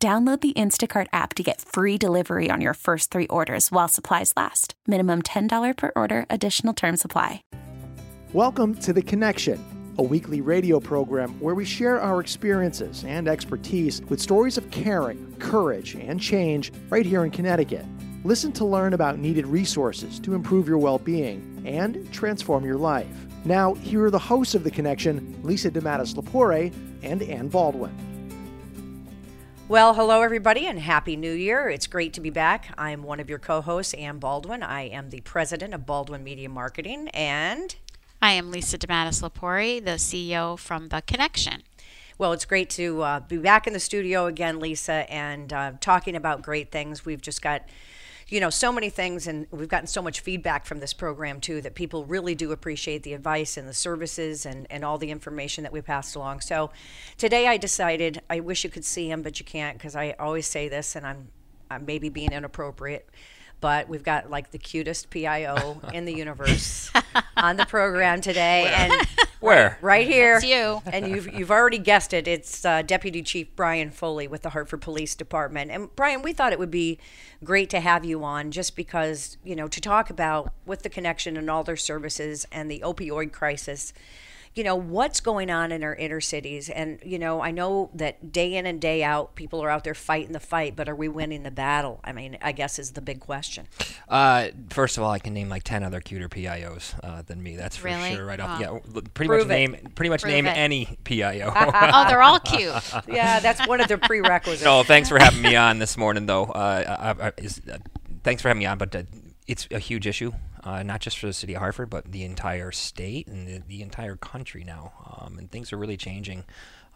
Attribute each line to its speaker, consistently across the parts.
Speaker 1: Download the Instacart app to get free delivery on your first three orders while supplies last. Minimum $10 per order, additional term supply.
Speaker 2: Welcome to The Connection, a weekly radio program where we share our experiences and expertise with stories of caring, courage, and change right here in Connecticut. Listen to learn about needed resources to improve your well being and transform your life. Now, here are the hosts of The Connection, Lisa DeMattis Lepore and Ann Baldwin.
Speaker 3: Well, hello, everybody, and Happy New Year. It's great to be back. I'm one of your co hosts, Ann Baldwin. I am the president of Baldwin Media Marketing, and
Speaker 4: I am Lisa DeMattis Lepore, the CEO from The Connection.
Speaker 3: Well, it's great to uh, be back in the studio again, Lisa, and uh, talking about great things. We've just got you know, so many things, and we've gotten so much feedback from this program too that people really do appreciate the advice and the services and, and all the information that we passed along. So today I decided, I wish you could see him, but you can't because I always say this and I'm, I'm maybe being inappropriate but we've got like the cutest PIO in the universe on the program today.
Speaker 5: Where?
Speaker 3: And
Speaker 5: where?
Speaker 3: Right here.
Speaker 4: It's you.
Speaker 3: And you've you've already guessed it. It's uh, Deputy Chief Brian Foley with the Hartford Police Department. And Brian, we thought it would be great to have you on just because you know to talk about with the connection and all their services and the opioid crisis you know what's going on in our inner cities and you know i know that day in and day out people are out there fighting the fight but are we winning the battle i mean i guess is the big question
Speaker 5: uh, first of all i can name like 10 other cuter pios uh, than me that's for
Speaker 4: really?
Speaker 5: sure right off
Speaker 4: oh.
Speaker 5: yeah pretty
Speaker 3: Prove
Speaker 5: much
Speaker 3: it.
Speaker 5: name pretty much
Speaker 4: Prove
Speaker 5: name
Speaker 4: it.
Speaker 5: any pio
Speaker 4: oh, they're all cute.
Speaker 3: yeah that's one of the prerequisites
Speaker 5: no thanks for having me on this morning though uh, I, I, is, uh, thanks for having me on but uh, it's a huge issue, uh, not just for the city of Hartford, but the entire state and the, the entire country now. Um, and things are really changing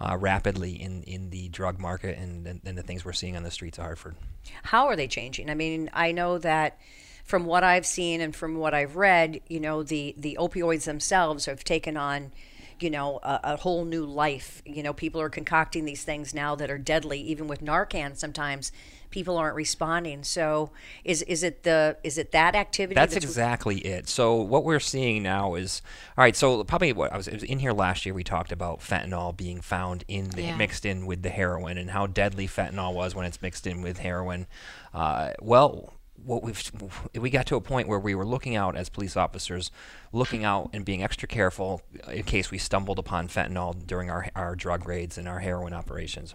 Speaker 5: uh, rapidly in, in the drug market and, and, and the things we're seeing on the streets of Hartford.
Speaker 3: how are they changing i mean i know that from what i've seen and from what i've read you know the the opioids themselves have taken on you know a, a whole new life you know people are concocting these things now that are deadly even with narcan sometimes people aren't responding so is is it the is it that activity
Speaker 5: That's exactly it. So what we're seeing now is, all right. So probably what I was, it was in here last year. We talked about fentanyl being found in the
Speaker 4: Yeah.
Speaker 5: mixed in with the heroin and how deadly fentanyl was when it's mixed in with heroin. Uh, well. What we've we got to a point where we were looking out as police officers, looking out and being extra careful in case we stumbled upon fentanyl during our our drug raids and our heroin operations.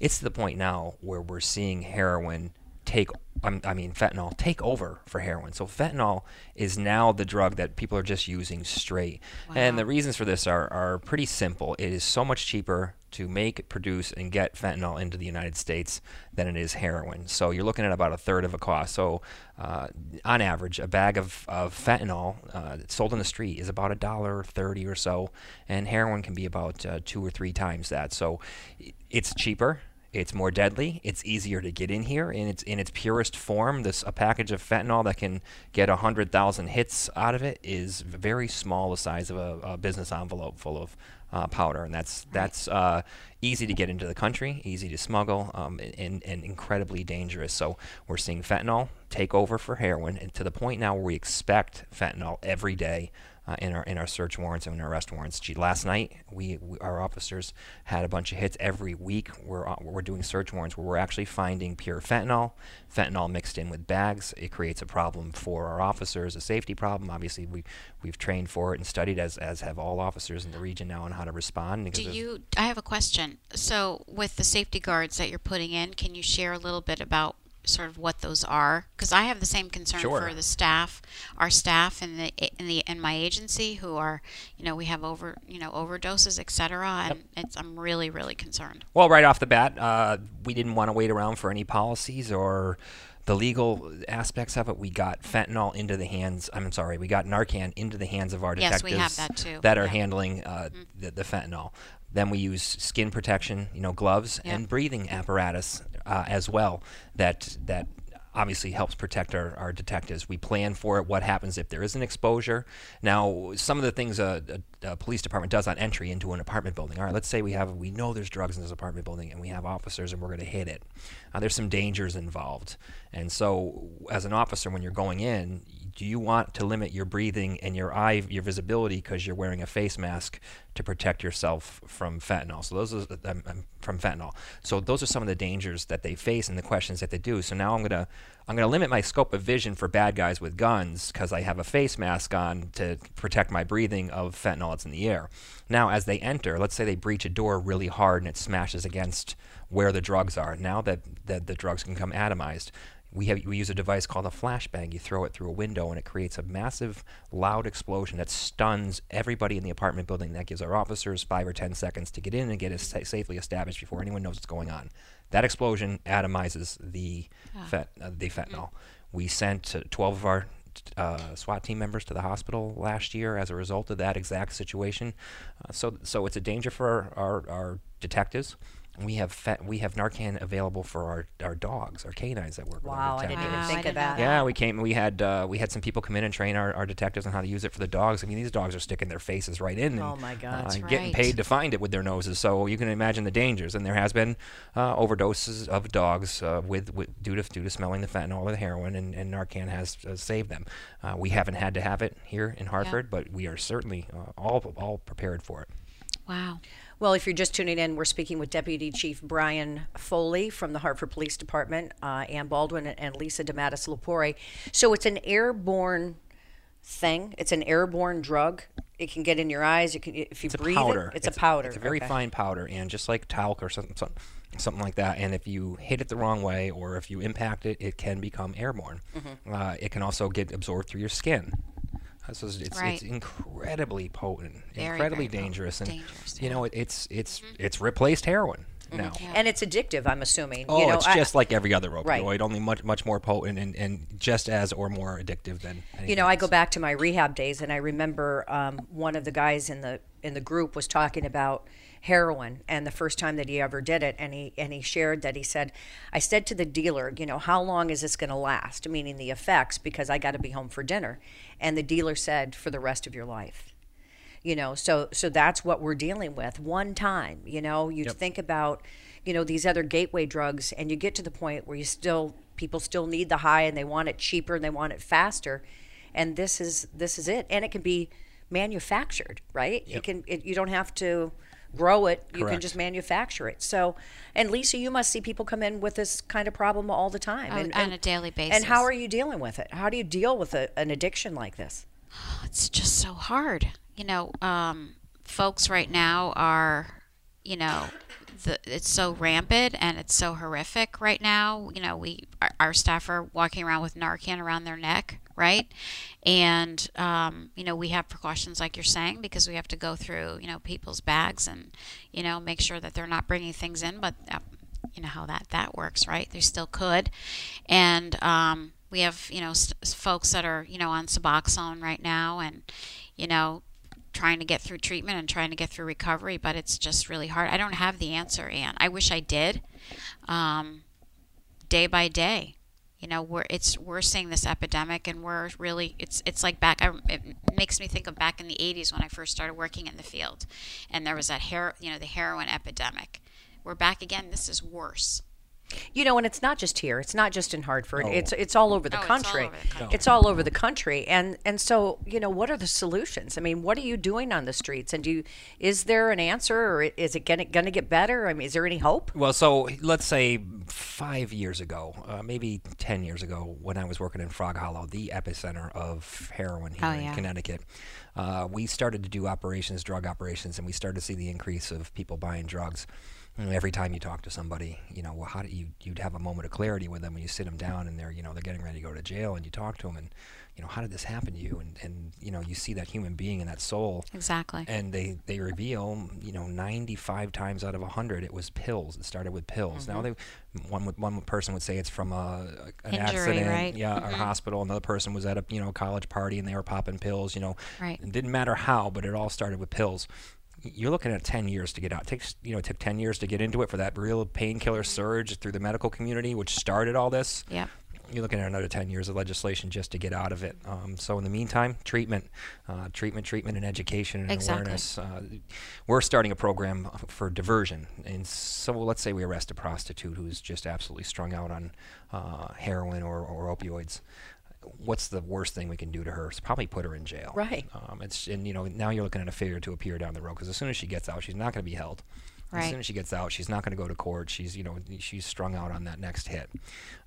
Speaker 5: It's to the point now where we're seeing heroin take um, I mean fentanyl take over for heroin. So fentanyl is now the drug that people are just using straight. And the reasons for this are, are pretty simple. It is so much cheaper to make, produce, and get fentanyl into the United States than it is heroin. So you're looking at about a third of a cost. So uh, on average, a bag of, of fentanyl uh, sold on the street is about a dollar thirty or so, and heroin can be about uh, two or three times that. So it's cheaper it's more deadly. It's easier to get in here in its in its purest form. This a package of fentanyl that can get a hundred thousand hits out of it is very small, the size of a, a business envelope full of uh, powder, and that's that's uh, easy to get into the country, easy to smuggle, um, and, and incredibly dangerous. So we're seeing fentanyl take over for heroin, and to the point now where we expect fentanyl every day uh, in our in our search warrants and in our arrest warrants. Gee, last night we, we our officers had a bunch of hits. Every week we're uh, we're doing search warrants where we're actually finding pure fentanyl, fentanyl mixed in with bags. It creates a problem for our officers, a safety problem. Obviously, we we've trained for it and studied as as have all officers in the region now on how to respond.
Speaker 4: Do you? I have a question. So, with the safety guards that you're putting in, can you share a little bit about sort of what those are? Because I have the same concern
Speaker 5: Sure.
Speaker 4: for the staff, our staff in the in the in my agency who are, you know, we have over you know overdoses, et cetera, and it's I'm really really concerned.
Speaker 5: Well, right off the bat, uh, we didn't want to wait around for any policies or the legal aspects of it. We got fentanyl into the hands. I'm sorry, we got Narcan into the hands of our
Speaker 4: Yes,
Speaker 5: detectives
Speaker 4: we have that too.
Speaker 5: that are
Speaker 4: Yeah.
Speaker 5: handling uh, the, the fentanyl. Then we use skin protection, you know, gloves and breathing apparatus uh, as well that that obviously helps protect our, our detectives. We plan for it. What happens if there is an exposure? Now, some of the things a, a, a, police department does on entry into an apartment building. All right, let's say we have we know there's drugs in this apartment building, and we have officers, and we're going to hit it. Uh, there's some dangers involved, and so as an officer, when you're going in, do you want to limit your breathing and your eye your visibility because you're wearing a face mask to protect yourself from fentanyl? So those are um, um, from fentanyl. So those are some of the dangers that they face and the questions that they do. So now i'm going to i'm going to limit my scope of vision for bad guys with guns because i have a face mask on to protect my breathing of fentanyl that's in the air. Now as they enter let's say they breach a door really hard and it smashes against where the drugs are. Now that, that the drugs can come atomized we have we use a device called a flashbang. You throw it through a window and it creates a massive, loud explosion that stuns everybody in the apartment building. That gives our officers five or ten seconds to get in and get it sa- safely established before anyone knows what's going on. That explosion atomizes the ah. fet, uh, the fentanyl. We sent 12 of our uh, SWAT team members to the hospital last year as a result of that exact situation. Uh, so, so it's a danger for our, our, our detectives we have fe- we have Narcan available for our, our dogs, our canines that work.
Speaker 3: Wow,
Speaker 5: with
Speaker 3: I didn't even think of that.
Speaker 5: Yeah, we came. We had uh, we had some people come in and train our, our detectives on how to use it for the dogs. I mean, these dogs are sticking their faces right in. And,
Speaker 3: oh my God, uh,
Speaker 5: getting paid to find it with their noses. So you can imagine the dangers. And there has been uh, overdoses of dogs uh, with, with due to due to smelling the fentanyl or the heroin, and, and Narcan has uh, saved them. Uh, we haven't had to have it here in Hartford, yeah. but we are certainly all all prepared for it.
Speaker 4: Wow.
Speaker 3: Well, if you're just tuning in, we're speaking with Deputy Chief Brian Foley from the Hartford Police Department, uh, Ann Baldwin, and Lisa DeMattis Lepore. So it's an airborne thing. It's an airborne drug. It can get in your eyes. You can if you
Speaker 5: it's
Speaker 3: breathe
Speaker 5: a powder.
Speaker 3: it. It's, it's a powder.
Speaker 5: It's a very
Speaker 3: okay.
Speaker 5: fine powder, and just like talc or something, something like that. And if you hit it the wrong way, or if you impact it, it can become airborne. Mm-hmm. Uh, it can also get absorbed through your skin. So it's, it's,
Speaker 4: right.
Speaker 5: it's incredibly potent,
Speaker 4: very,
Speaker 5: incredibly
Speaker 4: very
Speaker 5: dangerous,
Speaker 4: and dangerous,
Speaker 5: you know it, it's it's mm-hmm. it's replaced heroin mm-hmm. now,
Speaker 3: yeah. and it's addictive. I'm assuming.
Speaker 5: Oh,
Speaker 3: you know,
Speaker 5: it's I, just like every other opioid,
Speaker 3: right.
Speaker 5: only much much more potent and, and just as or more addictive than.
Speaker 3: You know, else.
Speaker 5: I
Speaker 3: go back to my rehab days, and I remember um, one of the guys in the in the group was talking about heroin and the first time that he ever did it and he and he shared that he said I said to the dealer you know how long is this going to last? Meaning the effects because I got to be home for dinner. And the dealer said for the rest of your life. You know so so that's what we're dealing with one time you know? You yep. think about you know these other gateway drugs and you get to the point where you still people still need the high and they want it cheaper and they want it faster and this is this is it. And it can be manufactured right?
Speaker 5: Yep.
Speaker 3: it can it, you don't have to grow it. You
Speaker 5: Correct.
Speaker 3: can just manufacture it. So, and Lisa, you must see people come in with this kind of problem all the time,
Speaker 4: oh,
Speaker 3: and,
Speaker 4: on
Speaker 3: and,
Speaker 4: a daily basis.
Speaker 3: And how are you dealing with it? How do you deal with a, an addiction like this?
Speaker 4: It's just so hard. You know, um, folks right now are, you know, the, it's so rampant and it's so horrific right now. You know, we our, our staff are walking around with Narcan around their neck, right? And um, you know, we have precautions like you're saying because we have to go through you know people's bags and you know make sure that they're not bringing things in, but uh, you know how that that works, right? They still could, and um, we have you know folks that are you know on Suboxone right now, and you know trying to get through treatment and trying to get through recovery, but it's just really hard. I don't have the answer, Ann. I wish I did. Um, day by day, you know, we're it's we're seeing this epidemic, and we're really it's it's like back. I, it makes me think of back in the '80s when I first started working in the field, and there was that hair, you know, the heroin epidemic. We're back again. This is worse.
Speaker 3: You know, and it's not just here. It's not just in Hartford.
Speaker 5: No.
Speaker 3: It's it's all over the
Speaker 4: Oh, it's all
Speaker 3: country.
Speaker 4: over the country.
Speaker 3: It's all over the country. And and so you know, what are the solutions? I mean, what are you doing on the streets? And do you, is there an answer, or is it going to get better? I mean, is there any hope?
Speaker 5: Well, so let's say five years ago, uh, maybe ten years ago, when I was working in Frog Hollow, the epicenter of heroin here
Speaker 4: Oh,
Speaker 5: in
Speaker 4: yeah.
Speaker 5: Connecticut, uh, we started to do operations, drug operations, and we started to see the increase of people buying drugs. Every time you talk to somebody, you know, well, how do you you'd have a moment of clarity with them when you sit them down and they're you know they're getting ready to go to jail and you talk to them and you know how did this happen to you and and you know you see that human being and that soul
Speaker 4: Exactly.
Speaker 5: and they they reveal you know 95 times out of 100 it was pills it started with pills now they one would, one person would say it's from a an
Speaker 4: Injury,
Speaker 5: accident
Speaker 4: right?
Speaker 5: yeah or
Speaker 4: Mhm.
Speaker 5: hospital another person was at a you know college party and they were popping pills you know
Speaker 4: Right.
Speaker 5: it didn't matter how but it all started with pills you're looking at 10 years to get out. It takes you know it took 10 years to get into it for that real painkiller surge through the medical community, which started all this.
Speaker 4: Yeah.
Speaker 5: You're looking at another 10 years of legislation just to get out of it. Um, so in the meantime, treatment, uh, treatment, treatment, and education and
Speaker 4: Exactly.
Speaker 5: awareness. Uh, we're starting a program for diversion, and so let's say we arrest a prostitute who's just absolutely strung out on uh, heroin or, or opioids what's the worst thing we can do to her? It's probably put her in jail.
Speaker 3: Right.
Speaker 5: Um, it's and you know now you're looking at a failure to appear down the road because as soon as she gets out, she's not going to be held. As soon as she gets out, she's not going to go to court. She's you know she's strung out on that next hit.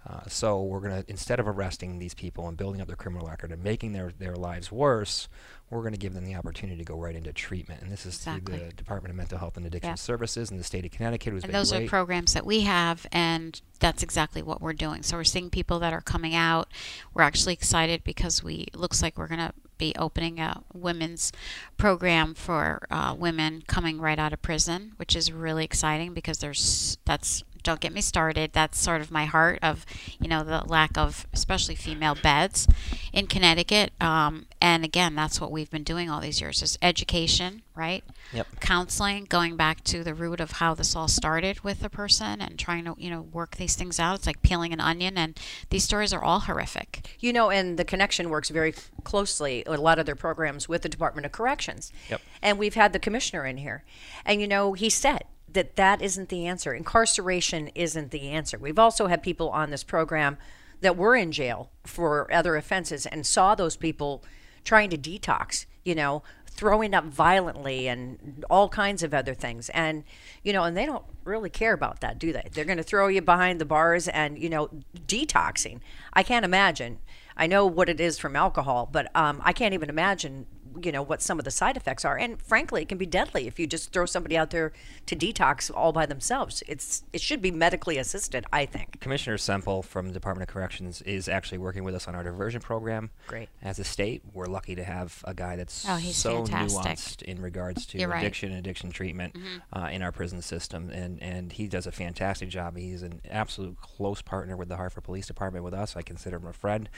Speaker 5: Uh, so we're going to instead of arresting these people and building up their criminal record and making their their lives worse, we're going to give them the opportunity to go right into treatment. And this is
Speaker 4: Exactly.
Speaker 5: through the Department of Mental Health and Addiction
Speaker 4: Yeah.
Speaker 5: Services in the state of Connecticut, who's
Speaker 4: And those
Speaker 5: great.
Speaker 4: are programs that we have, and that's exactly what we're doing. So we're seeing people that are coming out. We're actually excited because we looks like we're going to be opening a women's program for uh, women coming right out of prison, which is really exciting because there's that's don't get me started. That's sort of my heart of you know the lack of especially female beds in Connecticut. Um, and again, that's what we've been doing all these years is education, right?
Speaker 5: Yep.
Speaker 4: counseling, going back to the root of how this all started with the person and trying to, you know, work these things out. It's like peeling an onion and these stories are all horrific.
Speaker 3: You know, and the connection works very closely, a lot of their programs with the Department of Corrections.
Speaker 5: Yep.
Speaker 3: And we've had the commissioner in here. And, you know, he said that that isn't the answer. Incarceration isn't the answer. We've also had people on this program that were in jail for other offenses and saw those people trying to detox, you know, throwing up violently and all kinds of other things. And, you know, and they don't really care about that, do they? They're going to throw you behind the bars and, you know, detoxing. I can't imagine. I know what it is from alcohol, but um, I can't even imagine, you know, what some of the side effects are. And frankly, it can be deadly if you just throw somebody out there to detox all by themselves. It's it should be medically assisted, I think.
Speaker 5: Commissioner Semple from the Department of Corrections is actually working with us on our diversion program.
Speaker 3: Great.
Speaker 5: As a state, we're lucky to have a guy that's
Speaker 4: Oh, he's
Speaker 5: so
Speaker 4: fantastic.
Speaker 5: nuanced in regards to
Speaker 4: You're right. Mm-hmm.
Speaker 5: addiction and addiction treatment uh, in our prison system, and and he does a fantastic job. He's an absolute close partner with the Hartford Police Department with us. I consider him a friend.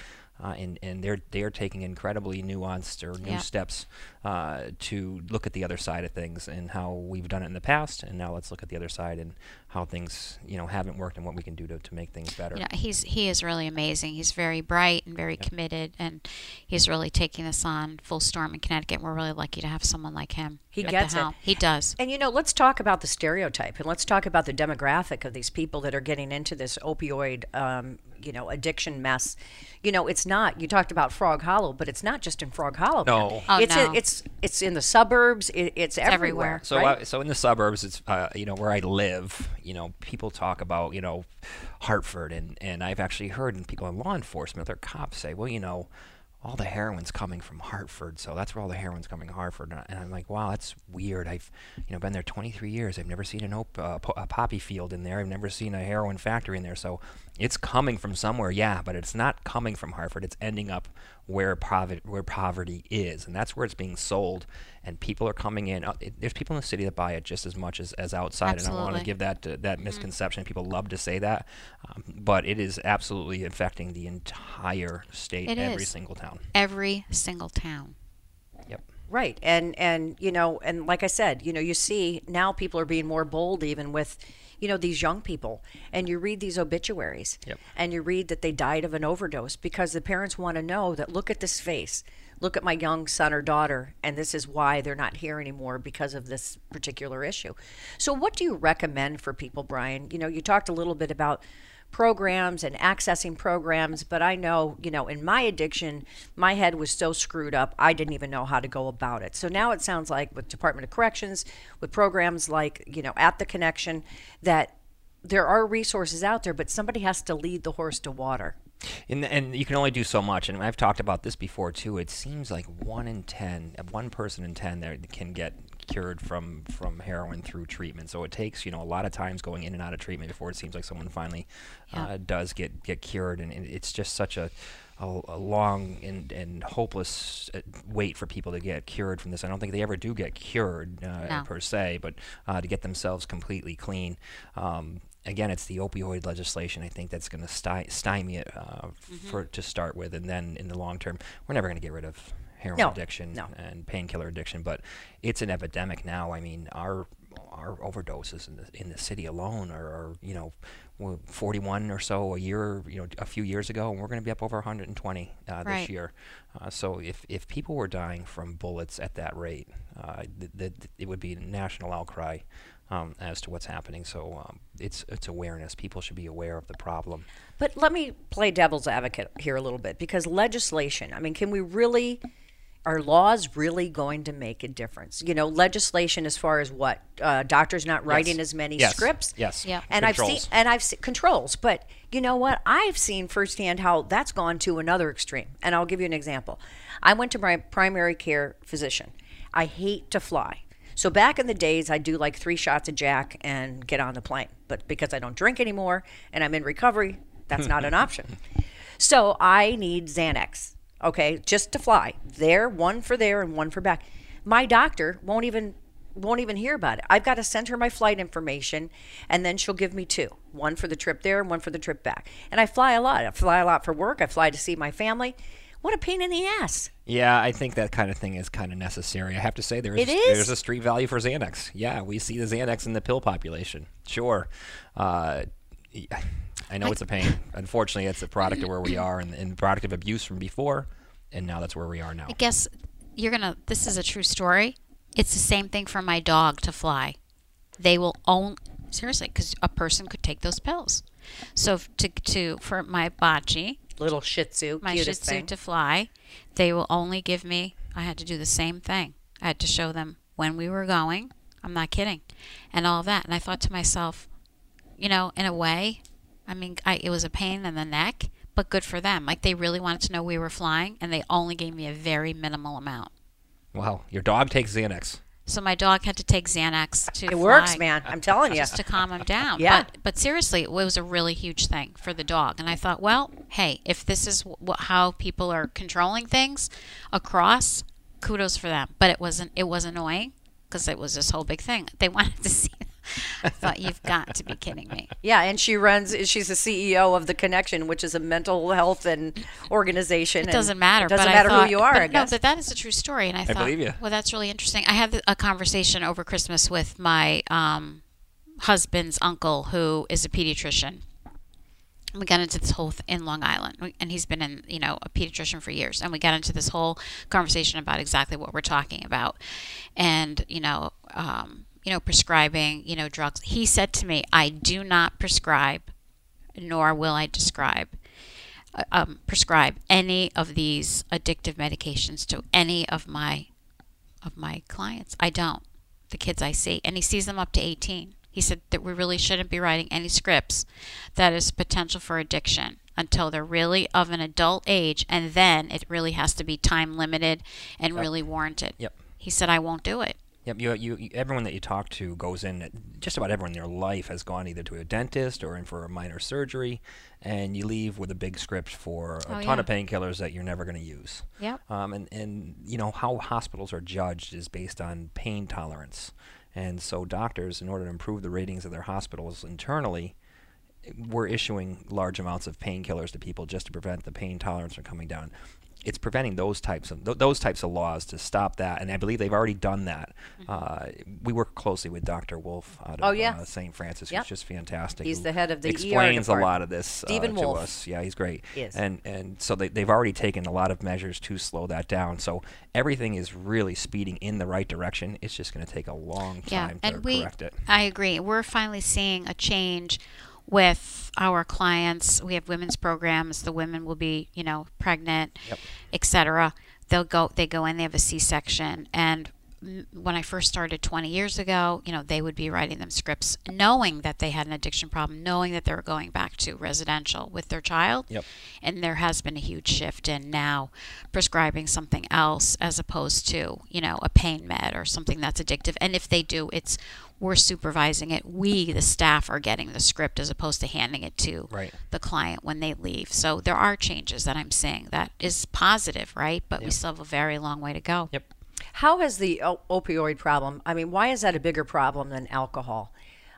Speaker 5: Uh, and and they're they're taking incredibly nuanced or new
Speaker 4: Yeah.
Speaker 5: steps uh, to look at the other side of things and how we've done it in the past, and now let's look at the other side and how things you know haven't worked and what we can do to, to make things better.
Speaker 4: You know, he's he is really amazing. He's very bright and very committed, and he's really taking this on full storm in Connecticut. We're really lucky to have someone like him.
Speaker 3: He gets it.
Speaker 4: He does.
Speaker 3: And you know, let's talk about the stereotype and let's talk about the demographic of these people that are getting into this opioid, um, you know, addiction mess. You know, it's not. You talked about Frog Hollow, but it's not just in Frog Hollow.
Speaker 5: No.
Speaker 4: Oh,
Speaker 3: it's
Speaker 4: no.
Speaker 3: it's it's in the suburbs. It, it's everywhere.
Speaker 4: everywhere.
Speaker 5: So,
Speaker 3: right?
Speaker 5: uh, so in the suburbs, it's uh, you know where I live. You know, people talk about you know Hartford, and and I've actually heard people in law enforcement, their cops say, well, you know, all the heroin's coming from Hartford, so that's where all the heroin's coming, Hartford. And I'm like, wow, that's weird. I've you know been there 23 years. I've never seen an op- uh, po- a poppy field in there. I've never seen a heroin factory in there. So it's coming from somewhere, yeah, but it's not coming from Hartford. It's ending up where poverty where poverty is, and that's where it's being sold. And people are coming in. Uh, it- There's people in the city that buy it just as much as, as outside. absolutely. And I want to give that uh, that misconception. People love to say that, um, but it is absolutely affecting the entire state,
Speaker 4: It
Speaker 5: every
Speaker 4: is.
Speaker 5: single town.
Speaker 4: Every single town.
Speaker 5: Yep.
Speaker 3: Right. And and you know, and like I said, you know, you see now people are being more bold even with you know these young people and you read these obituaries
Speaker 5: Yep.
Speaker 3: and you read that they died of an overdose because the parents want to know that look at this face. Look at my young son or daughter and this is why they're not here anymore because of this particular issue. So what do you recommend for people brian? You know you talked a little bit about programs and accessing programs but i know you know in my addiction my head was so screwed up i didn't even know how to go about it so now it sounds like with department of corrections with programs like you know at the connection that there are resources out there but somebody has to lead the horse to water
Speaker 5: And, and you can only do so much. And I've talked about this before too. It seems like one in ten, uh, person in ten, there can get cured from from heroin through treatment. So it takes you know a lot of times going in and out of treatment before it seems like someone finally uh, does get get cured. And, and it's just such a a, a long and, and hopeless uh, wait for people to get cured from this. I don't think they ever do get cured uh,
Speaker 4: No.
Speaker 5: per se, but uh, to get themselves completely clean. Um, again, it's the opioid legislation. I think that's going to sty- stymie it uh, for to start with, and then in the long term, we're never going to get rid of heroin
Speaker 3: No,
Speaker 5: addiction
Speaker 3: no.
Speaker 5: and painkiller addiction, but it's an epidemic now. I mean, our our overdoses in the in the city alone are, are you know, 41 or so a year, you know, a few years ago, and we're going to be up over 120 uh,
Speaker 4: Right.
Speaker 5: this year. Uh, so if if people were dying from bullets at that rate, uh, th- th- it would be a national outcry. Um, as to what's happening, so um, it's it's awareness. People should be aware of the problem.
Speaker 3: But let me play devil's advocate here a little bit because legislation, I mean, can we really, are laws really going to make a difference? You know, legislation as far as what? Uh, doctors not writing as many
Speaker 5: Yes.
Speaker 3: scripts?
Speaker 5: Yes.
Speaker 4: Yeah.
Speaker 3: And I've seen, and I've seen controls, but you know what? I've seen firsthand how that's gone to another extreme. And I'll give you an example. I went to my primary care physician. I hate to fly. So back in the days, I'd do like three shots of Jack and get on the plane. But because I don't drink anymore and I'm in recovery, that's not an option. So I need Xanax, okay, just to fly. There, one for there and one for back. My doctor won't even won't even hear about it. I've got to send her my flight information and then she'll give me two. One for the trip there and one for the trip back. And I fly a lot. I fly a lot for work. I fly to see my family. What a pain in the ass.
Speaker 5: Yeah, I think that kind of thing is kind of necessary. I have to say there is there's a street value for Xanax. Yeah, we see the Xanax in the pill population. Sure. Uh, I know it's a pain. Unfortunately, it's a product of where we are and, and product of abuse from before, and now that's where we are now.
Speaker 4: I guess you're gonna. This is a true story. It's the same thing for my dog to fly. They will own seriously because a person could take those pills. So to to for my bocce,
Speaker 3: Little Shih Tzu,
Speaker 4: my Shih Tzu
Speaker 3: thing.
Speaker 4: to fly, they will only give me. I had to do the same thing. I had to show them when we were going. I'm not kidding, and all that. And I thought to myself, you know, in a way, I mean, I, it was a pain in the neck, but good for them. Like they really wanted to know we were flying, and they only gave me a very minimal amount.
Speaker 5: Wow, your dog takes Xanax.
Speaker 4: So my dog had to take Xanax to
Speaker 3: it works, man. I'm telling you.
Speaker 4: just to calm him down.
Speaker 3: Yeah.
Speaker 4: But, but seriously, it was a really huge thing for the dog. And I thought, well, hey, if this is wh- how people are controlling things across, kudos for them. But it wasn't. It was annoying because it was this whole big thing. They wanted to see. I thought you've got to be kidding me.
Speaker 3: Yeah, and she runs. She's the CEO of the Connection, which is a mental health and organization.
Speaker 4: It doesn't matter.
Speaker 3: It doesn't
Speaker 4: but
Speaker 3: matter
Speaker 4: I thought,
Speaker 3: who you are.
Speaker 4: But
Speaker 3: I
Speaker 4: no, but that is a true story, and I, thought,
Speaker 5: believe you.
Speaker 4: well, that's really interesting. I had a conversation over Christmas with my um, husband's uncle, who is a pediatrician. We got into this whole th- in Long Island, and he's been in, you know, a pediatrician for years. And we got into this whole conversation about exactly what we're talking about, and you know, um, you know, prescribing, you know, drugs. He said to me, "I do not prescribe, nor will I describe uh, um, prescribe any of these addictive medications to any of my of my clients. I don't. The kids I see, and he sees them up to 18. He said that we really shouldn't be writing any scripts that is potential for addiction until they're really of an adult age, and then it really has to be time limited and really warranted.
Speaker 5: Yep.
Speaker 4: He said, I won't do it.
Speaker 5: Yep, you, you, everyone that you talk to goes in. Just about everyone in their life has gone either to a dentist or in for a minor surgery, and you leave with a big script for a
Speaker 4: Oh,
Speaker 5: ton
Speaker 4: yeah.
Speaker 5: of painkillers that you're never going to use.
Speaker 4: Yep.
Speaker 5: Um, and and you know how hospitals are judged is based on pain tolerance, and so doctors, in order to improve the ratings of their hospitals internally, we're issuing large amounts of painkillers to people just to prevent the pain tolerance from coming down. It's preventing those types of th- those types of laws to stop that, and I believe they've already done that. Uh, we work closely with Dr. Wolf out of
Speaker 3: Mm-hmm. Oh, yeah.
Speaker 5: uh, St. Francis,
Speaker 3: Yep.
Speaker 5: who's just fantastic.
Speaker 3: He's the head of the ER
Speaker 5: explains a lot of this uh, to
Speaker 3: Wolf.
Speaker 5: us. Yeah, he's great.
Speaker 3: He is.
Speaker 5: And and so they they've already taken a lot of measures to slow that down. So everything is really speeding in the right direction. It's just going to take a long
Speaker 4: Yeah,
Speaker 5: time to
Speaker 4: and we,
Speaker 5: it.
Speaker 4: I agree. We're finally seeing a change with our clients. We have women's programs. The women will be, you know, pregnant,
Speaker 5: Yep.
Speaker 4: etc. They'll go. They go in. They have a C-section, and when I first started 20 years ago, you know, they would be writing them scripts, knowing that they had an addiction problem, knowing that they were going back to residential with their child.
Speaker 5: Yep.
Speaker 4: And there has been a huge shift in now prescribing something else as opposed to, you know, a pain med or something that's addictive. And if they do, it's we're supervising it. We, the staff, are getting the script as opposed to handing it to
Speaker 5: Right.
Speaker 4: the client when they leave. So there are changes that I'm seeing that is positive, right? But we still have a very long way to go.
Speaker 5: Yep.
Speaker 3: How has the opioid problem? I mean, why is that a bigger problem than alcohol?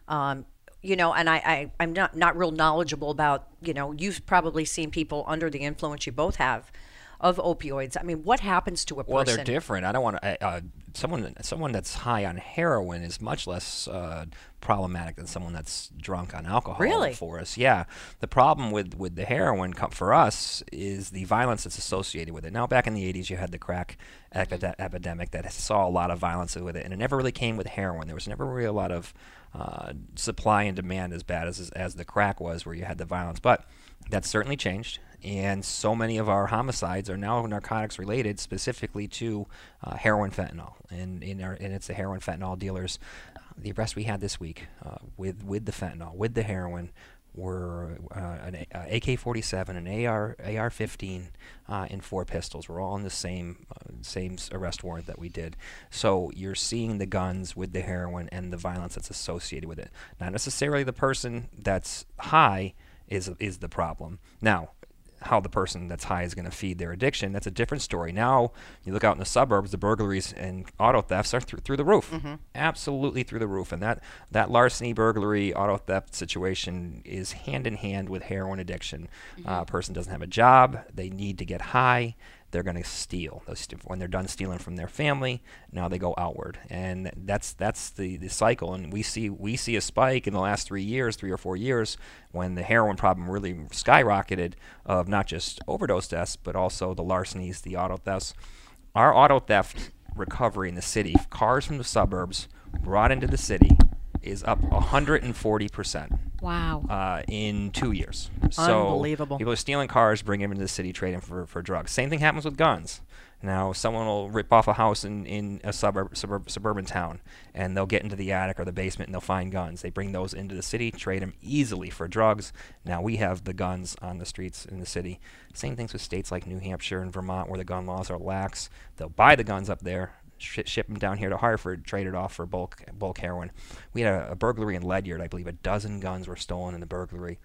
Speaker 3: Um, you know, and I, I I'm not not real knowledgeable about. You know, you've probably seen people under the influence. You both have of opioids. I mean, what happens to a person?
Speaker 5: Well, they're different. I don't want to. Uh, someone someone that's high on heroin is much less uh, problematic than someone that's drunk on alcohol.
Speaker 3: Really?
Speaker 5: For us, yeah. The problem with with the heroin for us is the violence that's associated with it. Now, back in the '80s, you had the crack epide- epidemic that saw a lot of violence with it, and it never really came with heroin. There was never really a lot of uh, supply and demand as bad as as the crack was, where you had the violence. But that's certainly changed and so many of our homicides are now narcotics related, specifically to uh, heroin fentanyl, and in our, and it's the heroin fentanyl dealers. The arrest we had this week uh, with with the fentanyl, with the heroin, were uh, an uh, AK-47, an AR AR-15, uh, and four pistols. We're all in the same uh, same arrest warrant that we did. So you're seeing the guns with the heroin and the violence that's associated with it. Not necessarily the person that's high is is the problem. Now, how the person that's high is going to feed their addiction, that's a different story. Now, you look out in the suburbs, the burglaries and auto thefts are th- through the roof.
Speaker 3: Mm-hmm.
Speaker 5: Absolutely through the roof. And that, that larceny, burglary, auto theft situation is hand in hand with heroin addiction.
Speaker 3: Mm-hmm.
Speaker 5: Uh, a person doesn't have a job, they need to get high, they're going to steal. When they're done stealing from their family, now they go outward, and that's that's the, the cycle. And we see we see a spike in the last three years, three or four years, when the heroin problem really skyrocketed of not just overdose deaths, but also the larcenies, the auto thefts. Our auto theft recovery in the city, cars from the suburbs brought into the city, is up 140 percent
Speaker 4: Wow.
Speaker 5: uh, in two years. So
Speaker 3: Unbelievable.
Speaker 5: People are stealing cars, bringing them into the city, trading for, for drugs. Same thing happens with guns. Now, someone will rip off a house in, in a suburb, suburb suburban town, and they'll get into the attic or the basement and they'll find guns. They bring those into the city, trade them easily for drugs. Now we have the guns on the streets in the city. Same things with states like New Hampshire and Vermont, where the gun laws are lax. They'll buy the guns up there, sh- ship them down here to Hartford, trade it off for bulk bulk heroin. We had a, a burglary in Ledyard. I believe a dozen guns were stolen in the burglary.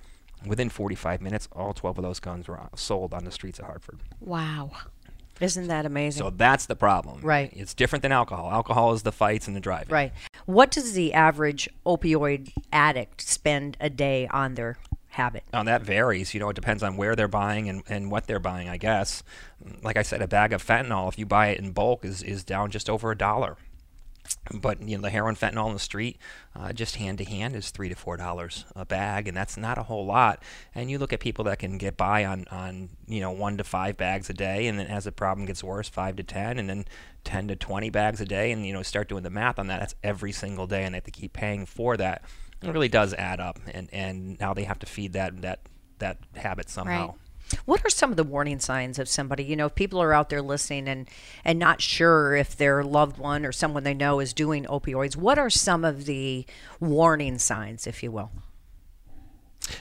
Speaker 5: Within 45 minutes, all 12 of those guns were uh, sold on the streets of Hartford.
Speaker 4: Wow.
Speaker 3: Isn't that amazing?
Speaker 5: So that's the problem.
Speaker 3: Right.
Speaker 5: It's different than alcohol. Alcohol is the fights and the driving.
Speaker 3: right. What does the average opioid addict spend a day on their habit?
Speaker 5: Now that varies. You know, it depends on where they're buying and, and what they're buying, I guess. Like I said, a bag of fentanyl, if you buy it in bulk, is, is down just over a dollar. But you know, the heroin fentanyl in the street, uh, just hand to hand, is three to four dollars a bag, and that's not a whole lot. And you look at people that can get by on, on you know one to five bags a day, and then as the problem gets worse, five to ten, and then ten to twenty bags a day, and you know start doing the math on that. That's every single day, and they have to keep paying for that. It really does add up, and and now they have to feed that that that habit somehow.
Speaker 4: Right.
Speaker 3: What are some of the warning signs of somebody? You know, if people are out there listening and and not sure if their loved one or someone they know is doing opioids, what are some of the warning signs, if you will?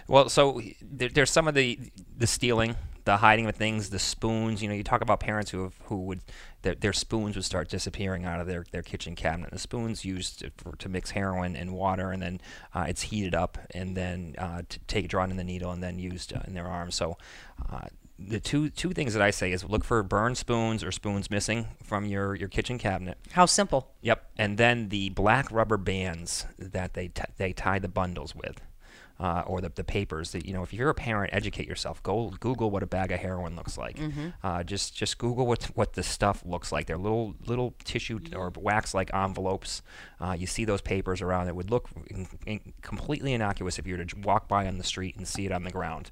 Speaker 5: Well, so there, there's some of the the stealing, the hiding of things, the spoons. You know, you talk about parents who have, who would their, their spoons would start disappearing out of their, their kitchen cabinet. The spoons used to, for, to mix heroin and water, and then uh, it's heated up, and then uh, to take drawn in the needle, and then used uh, in their arm. So. Uh, the two two things that I say is look for burned spoons or spoons missing from your, your kitchen cabinet.
Speaker 3: How simple?
Speaker 5: Yep, and then the black rubber bands that they t- they tie the bundles with, uh, or the, the papers. That you know, if you're a parent, educate yourself. Go Google what a bag of heroin looks like. Uh, just just Google what what the stuff looks like. They're little little tissue or wax like envelopes. Uh, you see those papers around. It would look in, in completely innocuous if you were to walk by on the street and see it on the ground.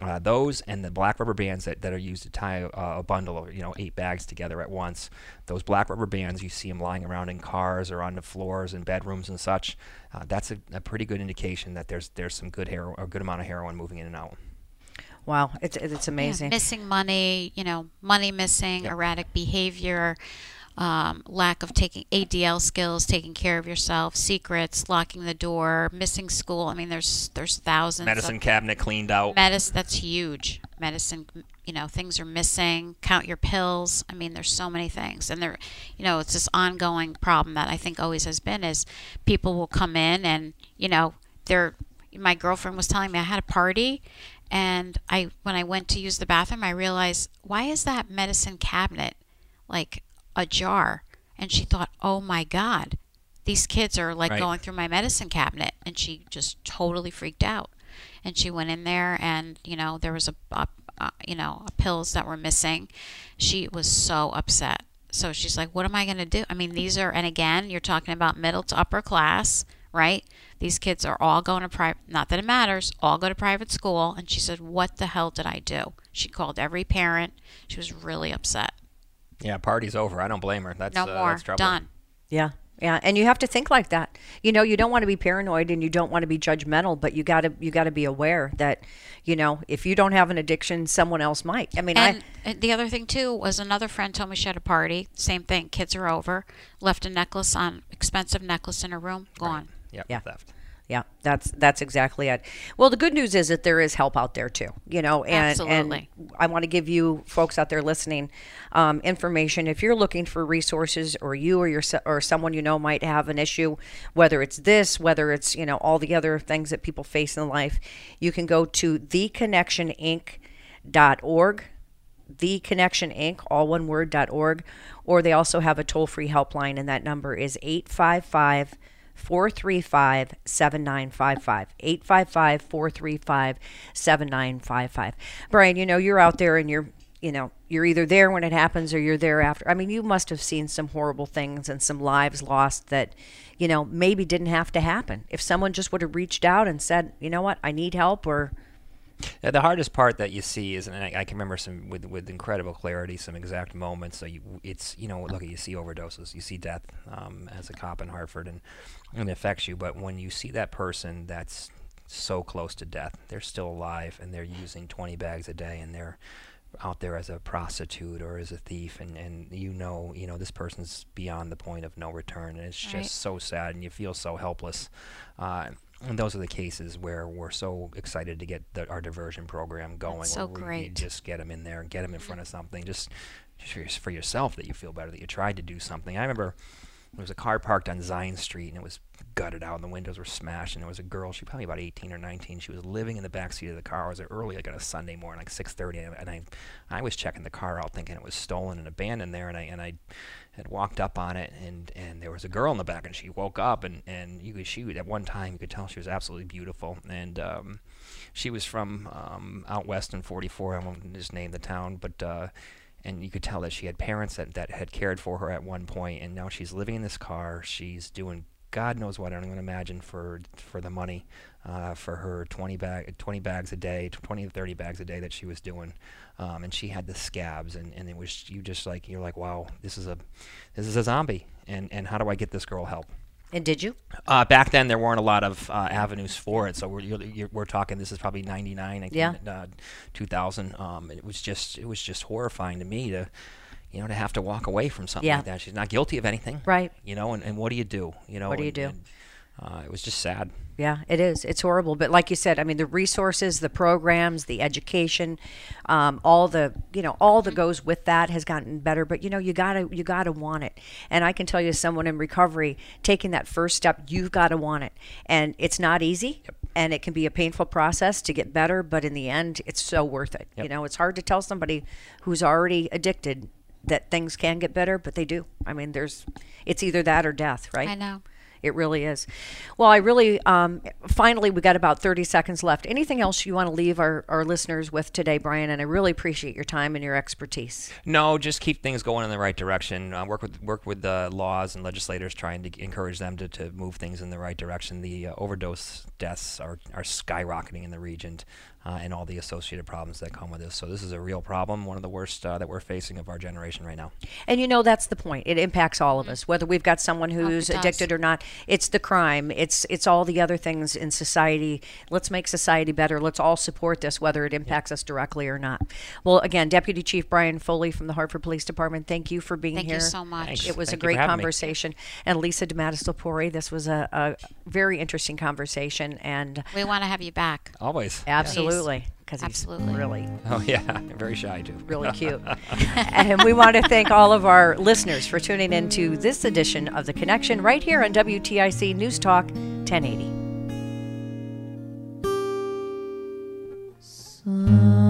Speaker 5: Uh, those and the black rubber bands that, that are used to tie uh, a bundle of you know eight bags together at once. Those black rubber bands you see them lying around in cars or on the floors in bedrooms and such. Uh, that's a, a pretty good indication that there's there's some good hero a good amount of heroin moving in and out.
Speaker 3: Wow, it's it's
Speaker 4: Yeah,
Speaker 3: amazing.
Speaker 4: missing money, you know, money missing, erratic behavior, um, lack of taking ADL skills, taking care of yourself, secrets, locking the door, missing school. I mean, there's there's thousands.
Speaker 5: Medicine cabinet cleaned out.
Speaker 4: medicine that's huge. Medicine, you know, things are missing. Count your pills. I mean, there's so many things, and there, you know, it's this ongoing problem that I think always has been is people will come in and you know they're. My girlfriend was telling me I had a party, and I when I went to use the bathroom, I realized why is that medicine cabinet like a jar? And she thought, oh my god, these kids are like
Speaker 5: Right.
Speaker 4: going through my medicine cabinet, and she just totally freaked out. And she went in there, and you know there was a, a uh, you know, pills that were missing. She was so upset. So she's like, "What am I going to do?" I mean, these are, and again, you're talking about middle to upper class, right? These kids are all going to private. Not that it matters. All go to private school. And she said, "What the hell did I do?" She called every parent. She was really upset.
Speaker 5: Yeah, party's over. I don't blame her. That's
Speaker 4: No
Speaker 5: uh,
Speaker 4: more.
Speaker 5: That's trouble.
Speaker 4: Done.
Speaker 3: Yeah. Yeah, and you have to think like that. You know, you don't want to be paranoid and you don't want to be judgmental, but you got to you got to be aware that, you know, if you don't have an addiction, someone else might. I mean,
Speaker 4: And
Speaker 3: I
Speaker 4: the other thing too was another friend told me she had a party. Same thing. Kids are over. Left a necklace on expensive necklace in her room. Gone.
Speaker 5: Yep,
Speaker 3: Yeah.
Speaker 5: theft.
Speaker 3: Yeah, that's that's exactly it. Well, the good news is that there is help out there too. You know, and
Speaker 4: Absolutely.
Speaker 3: and I want to give you folks out there listening um, information. If you're looking for resources, or you or your or someone you know might have an issue, whether it's this, whether it's you know all the other things that people face in life, you can go to theconnectioninc.org the connection inc all one word dot org or they also have a toll-free helpline and that number is 855 435 7955 855 435 7955 brian you know you're out there and you're you know you're either there when it happens or you're there after. I mean you must have seen some horrible things and some lives lost that you know maybe didn't have to happen. If someone just would have reached out and said you know what? I need help or
Speaker 5: Yeah, the hardest part that you see is, and I, I can remember some with with incredible clarity, some exact moments. So you, it's you know, look, you see overdoses, you see death um, as a cop in Hartford, and, and it affects you. But when you see that person that's so close to death, they're still alive, and they're using 20 bags a day, and they're out there as a prostitute or as a thief, and, and you know, you know, this person's beyond the point of no return, and it's
Speaker 4: Right.
Speaker 5: just so sad, and you feel so helpless. Uh, and those are the cases where we're so excited to get the, our diversion program going.
Speaker 4: so
Speaker 5: we- you
Speaker 4: great.
Speaker 5: just get them in there and get them in front of something, just, just for yourself that you feel better that you tried to do something. I remember there was a car parked on Zion Street and it was gutted out and the windows were smashed and there was a girl, she probably about 18 or 19. She was living in the back seat of the car. It was early, like on a Sunday morning, like 6:30, and I, I was checking the car out thinking it was stolen and abandoned there, and I and I had walked up on it and and there was a girl in the back and she woke up and and you could she at one time you could tell she was absolutely beautiful and um, she was from um, out west in 44. I won't just name the town, but. Uh, and you could tell that she had parents that, that had cared for her at one point, and now she's living in this car. She's doing God knows what. i'm going to imagine for for the money, uh, for her 20 bag 20 bags a day, 20 to 30 bags a day that she was doing, um, and she had the scabs, and, and it was you just like you're like wow, this is a this is a zombie, and and how do I get this girl help?
Speaker 3: And did you
Speaker 5: Uh, back then, there weren't a lot of uh, avenues for it. So we're you're, you're, we're talking. This is probably '99,
Speaker 3: Yeah.
Speaker 5: uh, 2000. Um, it was just it was just horrifying to me to, you know, to have to walk away from something
Speaker 3: Yeah.
Speaker 5: like that. She's not guilty of anything,
Speaker 3: Right.
Speaker 5: You know, and, and what do you do? You know,
Speaker 3: What do you
Speaker 5: and-
Speaker 3: do?
Speaker 5: And, uh, it was just sad.
Speaker 3: Yeah, it is. It's horrible. But like you said, I mean, the resources, the programs, the education, um, all the you know, all that goes with that has gotten better. But you know, you gotta you gotta want it. And I can tell you, someone in recovery taking that first step, you've got to want it. And it's not easy, and it can be a painful process to get better. But in the end, it's so worth it. You know, it's hard to tell somebody who's already addicted that things can get better, but they do. I mean, there's it's either that or death, right?
Speaker 4: I know.
Speaker 3: It really is. Well, I really, um, finally, we got about 30 seconds left. Anything else you want to leave our, our listeners with today, Brian? And I really appreciate your time and your expertise.
Speaker 5: No, just keep things going in the right direction. Uh, work with work with the laws and legislators, trying to encourage them to, to move things in the right direction. The uh, overdose deaths are, are skyrocketing in the region, uh, and all the associated problems that come with this. So this is a real problem, one of the worst uh, that we're facing of our generation right now.
Speaker 3: And you know, that's the point. It impacts all of us, whether we've got someone who's addicted or not. It's the crime, it's, it's all the other things in society. Let's make society better. Let's all support this, whether it impacts us directly or not. Well, again, Deputy Chief Brian Foley from the Hartford Police Department, thank you for being
Speaker 4: Thank
Speaker 3: here.
Speaker 4: Thank you so much.
Speaker 5: Thanks.
Speaker 3: It was
Speaker 5: Thank
Speaker 3: a great
Speaker 5: having me.
Speaker 3: conversation. And Lisa DeMattis Lepore, this was a, a very interesting conversation. And
Speaker 4: We want to have you back.
Speaker 5: Always. Yeah.
Speaker 3: Absolutely, because he's
Speaker 4: Absolutely.
Speaker 3: really,
Speaker 5: Oh yeah, very shy too.
Speaker 3: really cute. and we want to thank all of our listeners for tuning in to this edition of The Connection right here on WTIC News Talk 1080.
Speaker 6: Somewhere